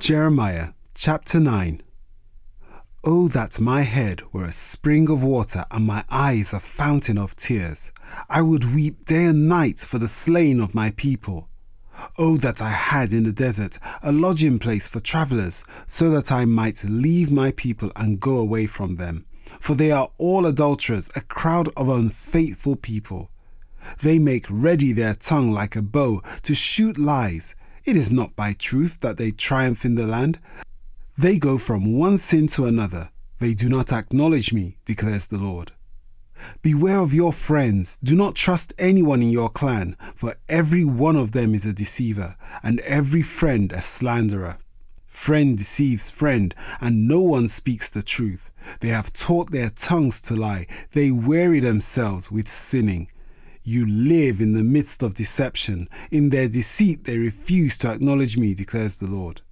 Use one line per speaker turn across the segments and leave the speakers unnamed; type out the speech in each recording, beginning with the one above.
Jeremiah chapter 9 Oh, that my head were a spring of water and my eyes a fountain of tears. I would weep day and night for the slain of my people. Oh, that I had in the desert a lodging place for travellers, so that I might leave my people and go away from them. For they are all adulterers, a crowd of unfaithful people. They make ready their tongue like a bow to shoot lies. It is not by truth that they triumph in the land. They go from one sin to another. They do not acknowledge me, declares the Lord. Beware of your friends. Do not trust anyone in your clan, for every one of them is a deceiver, and every friend a slanderer. Friend deceives friend, and no one speaks the truth. They have taught their tongues to lie. They weary themselves with sinning. You live in the midst of deception. In their deceit, they refuse to acknowledge me, declares the Lord.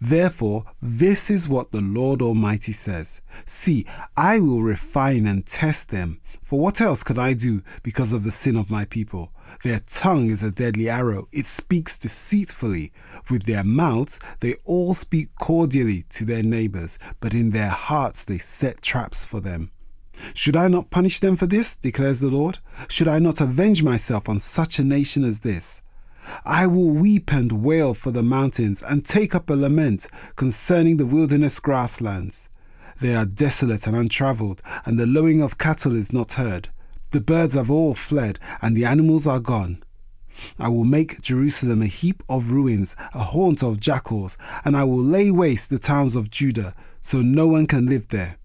Therefore, this is what the Lord Almighty says See, I will refine and test them. For what else could I do because of the sin of my people? Their tongue is a deadly arrow, it speaks deceitfully. With their mouths, they all speak cordially to their neighbors, but in their hearts they set traps for them. Should I not punish them for this? declares the Lord. Should I not avenge myself on such a nation as this? I will weep and wail for the mountains and take up a lament concerning the wilderness grasslands. They are desolate and untravelled, and the lowing of cattle is not heard. The birds have all fled, and the animals are gone. I will make Jerusalem a heap of ruins, a haunt of jackals, and I will lay waste the towns of Judah, so no one can live there.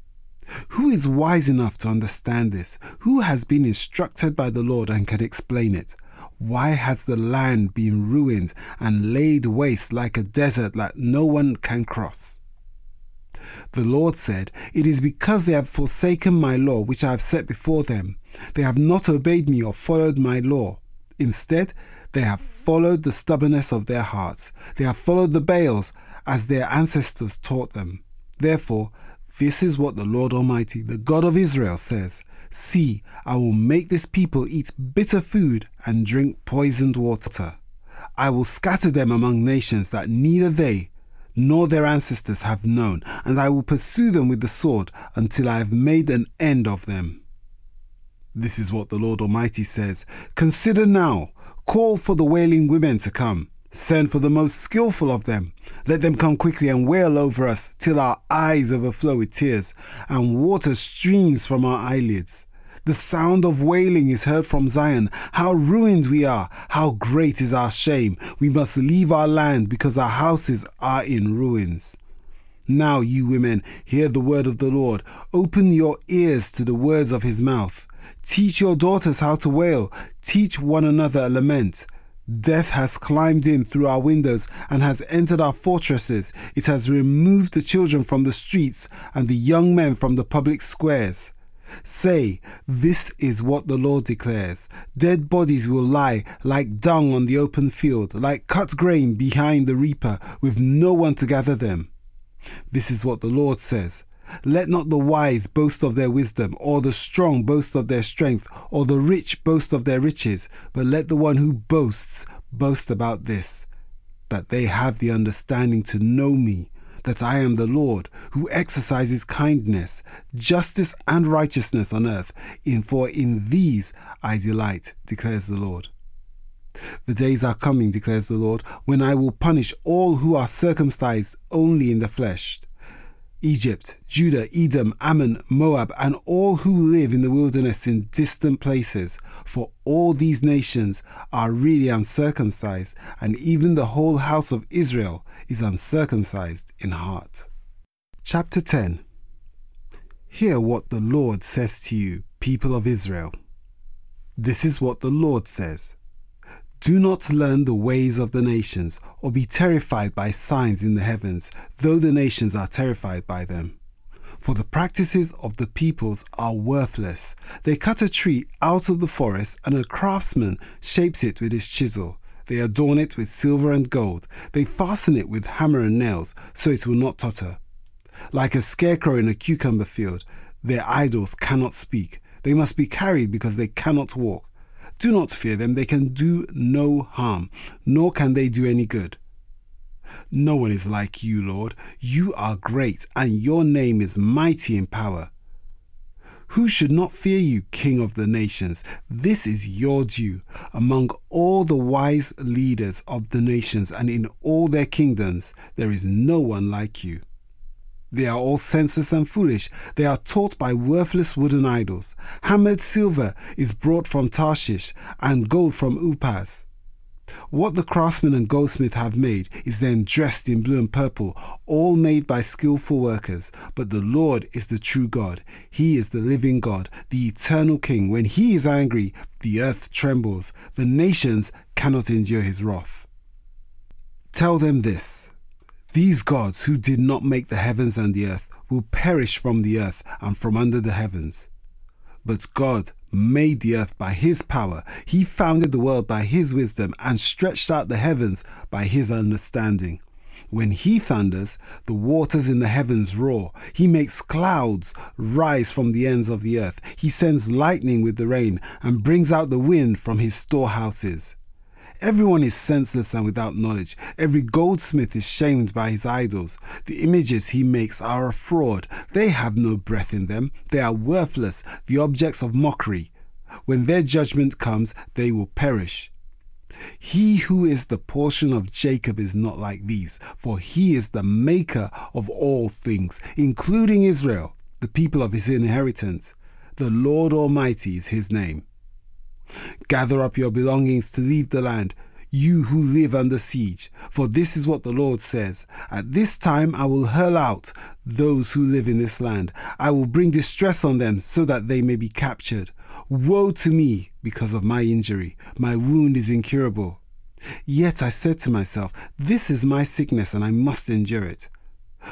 Who is wise enough to understand this? Who has been instructed by the Lord and can explain it? Why has the land been ruined and laid waste like a desert that no one can cross? The Lord said, It is because they have forsaken my law which I have set before them. They have not obeyed me or followed my law. Instead, they have followed the stubbornness of their hearts. They have followed the Baals as their ancestors taught them. Therefore, this is what the Lord Almighty, the God of Israel, says See, I will make this people eat bitter food and drink poisoned water. I will scatter them among nations that neither they nor their ancestors have known, and I will pursue them with the sword until I have made an end of them. This is what the Lord Almighty says Consider now, call for the wailing women to come Send for the most skilful of them. Let them come quickly and wail over us till our eyes overflow with tears and water streams from our eyelids. The sound of wailing is heard from Zion. How ruined we are! How great is our shame! We must leave our land because our houses are in ruins. Now, you women, hear the word of the Lord. Open your ears to the words of his mouth. Teach your daughters how to wail. Teach one another a lament. Death has climbed in through our windows and has entered our fortresses. It has removed the children from the streets and the young men from the public squares. Say, This is what the Lord declares Dead bodies will lie like dung on the open field, like cut grain behind the reaper, with no one to gather them. This is what the Lord says let not the wise boast of their wisdom, or the strong boast of their strength, or the rich boast of their riches, but let the one who boasts boast about this, that they have the understanding to know me, that I am the Lord, who exercises kindness, justice, and righteousness on earth, in for in these I delight, declares the Lord. The days are coming, declares the Lord, when I will punish all who are circumcised only in the flesh Egypt, Judah, Edom, Ammon, Moab, and all who live in the wilderness in distant places, for all these nations are really uncircumcised, and even the whole house of Israel is uncircumcised in heart. Chapter 10 Hear what the Lord says to you, people of Israel. This is what the Lord says. Do not learn the ways of the nations, or be terrified by signs in the heavens, though the nations are terrified by them. For the practices of the peoples are worthless. They cut a tree out of the forest, and a craftsman shapes it with his chisel. They adorn it with silver and gold. They fasten it with hammer and nails, so it will not totter. Like a scarecrow in a cucumber field, their idols cannot speak. They must be carried because they cannot walk. Do not fear them, they can do no harm, nor can they do any good. No one is like you, Lord. You are great, and your name is mighty in power. Who should not fear you, King of the nations? This is your due. Among all the wise leaders of the nations and in all their kingdoms, there is no one like you. They are all senseless and foolish. They are taught by worthless wooden idols. Hammered silver is brought from Tarshish, and gold from Uphaz. What the craftsman and goldsmith have made is then dressed in blue and purple, all made by skillful workers. But the Lord is the true God. He is the living God, the eternal King. When he is angry, the earth trembles. The nations cannot endure his wrath. Tell them this these gods who did not make the heavens and the earth will perish from the earth and from under the heavens. But God made the earth by his power. He founded the world by his wisdom and stretched out the heavens by his understanding. When he thunders, the waters in the heavens roar. He makes clouds rise from the ends of the earth. He sends lightning with the rain and brings out the wind from his storehouses. Everyone is senseless and without knowledge. Every goldsmith is shamed by his idols. The images he makes are a fraud. They have no breath in them. They are worthless, the objects of mockery. When their judgment comes, they will perish. He who is the portion of Jacob is not like these, for he is the maker of all things, including Israel, the people of his inheritance. The Lord Almighty is his name. Gather up your belongings to leave the land, you who live under siege. For this is what the Lord says At this time I will hurl out those who live in this land. I will bring distress on them so that they may be captured. Woe to me because of my injury! My wound is incurable. Yet I said to myself, This is my sickness and I must endure it.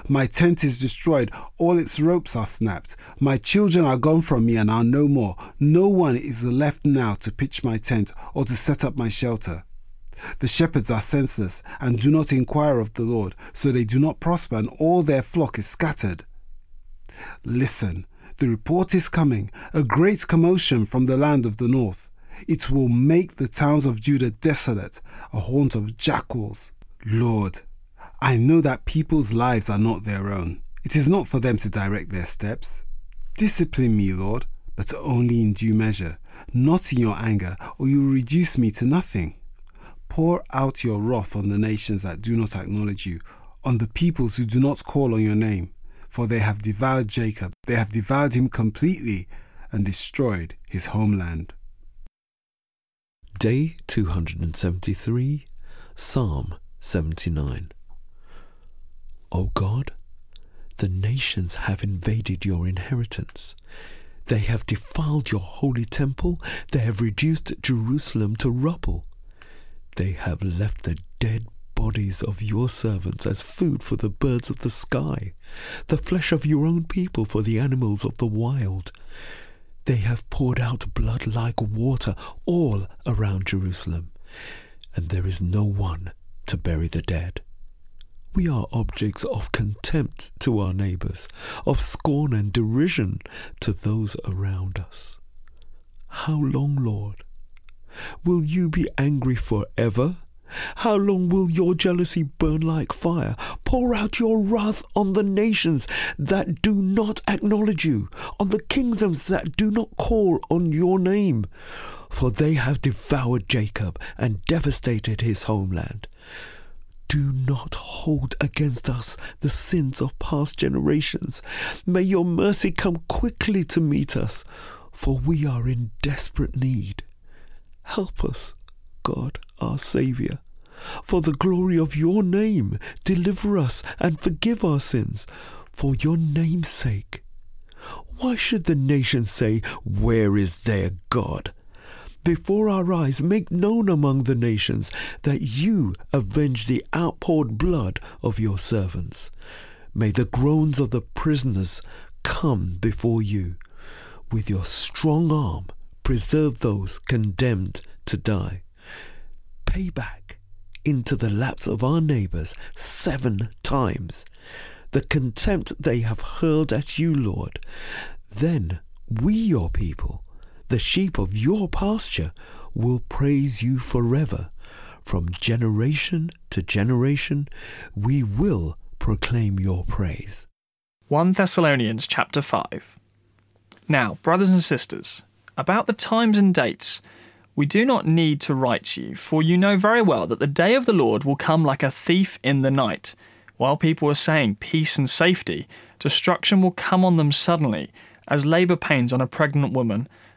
My tent is destroyed, all its ropes are snapped. My children are gone from me and are no more. No one is left now to pitch my tent or to set up my shelter. The shepherds are senseless and do not inquire of the Lord, so they do not prosper, and all their flock is scattered. Listen, the report is coming, a great commotion from the land of the north. It will make the towns of Judah desolate, a haunt of jackals. Lord, I know that people's lives are not their own. It is not for them to direct their steps. Discipline me, Lord, but only in due measure, not in your anger, or you will reduce me to nothing. Pour out your wrath on the nations that do not acknowledge you, on the peoples who do not call on your name, for they have devoured Jacob, they have devoured him completely, and destroyed his homeland.
Day 273, Psalm 79. O God, the nations have invaded your inheritance. They have defiled your holy temple. They have reduced Jerusalem to rubble. They have left the dead bodies of your servants as food for the birds of the sky, the flesh of your own people for the animals of the wild. They have poured out blood like water all around Jerusalem, and there is no one to bury the dead. We are objects of contempt to our neighbours, of scorn and derision to those around us. How long, Lord? Will you be angry forever? How long will your jealousy burn like fire? Pour out your wrath on the nations that do not acknowledge you, on the kingdoms that do not call on your name. For they have devoured Jacob and devastated his homeland. Do not hold against us the sins of past generations. May your mercy come quickly to meet us, for we are in desperate need. Help us, God, our Saviour. For the glory of your name, deliver us and forgive our sins, for your name's sake. Why should the nations say, Where is their God? Before our eyes make known among the nations that you avenge the outpoured blood of your servants. May the groans of the prisoners come before you. With your strong arm, preserve those condemned to die. Pay back into the laps of our neighbors seven times the contempt they have hurled at you, Lord. Then we, your people, the sheep of your pasture will praise you forever. From generation to generation, we will proclaim your praise.
1 Thessalonians chapter 5. Now, brothers and sisters, about the times and dates, we do not need to write to you, for you know very well that the day of the Lord will come like a thief in the night. While people are saying peace and safety, destruction will come on them suddenly, as labour pains on a pregnant woman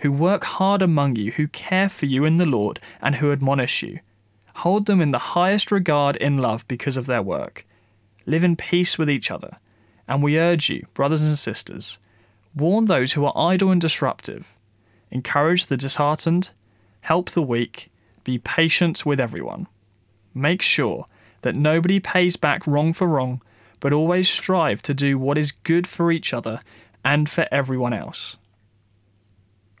who work hard among you, who care for you in the Lord, and who admonish you. Hold them in the highest regard in love because of their work. Live in peace with each other. And we urge you, brothers and sisters, warn those who are idle and disruptive, encourage the disheartened, help the weak, be patient with everyone. Make sure that nobody pays back wrong for wrong, but always strive to do what is good for each other and for everyone else.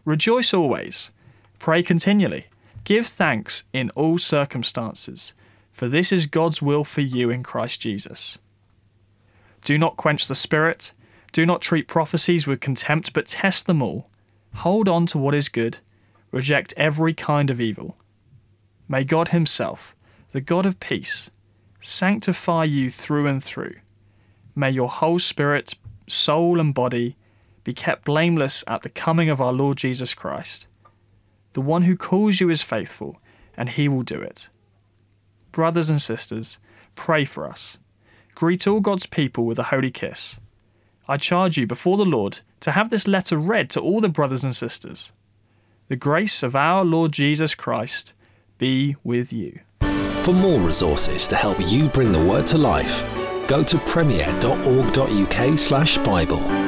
Rejoice always. Pray continually. Give thanks in all circumstances, for this is God's will for you in Christ Jesus. Do not quench the Spirit. Do not treat prophecies with contempt, but test them all. Hold on to what is good. Reject every kind of evil. May God Himself, the God of peace, sanctify you through and through. May your whole spirit, soul, and body be kept blameless at the coming of our Lord Jesus Christ. The one who calls you is faithful, and he will do it. Brothers and sisters, pray for us. Greet all God's people with a holy kiss. I charge you before the Lord to have this letter read to all the brothers and sisters. The grace of our Lord Jesus Christ be with you.
For more resources to help you bring the word to life, go to premier.org.uk/bible.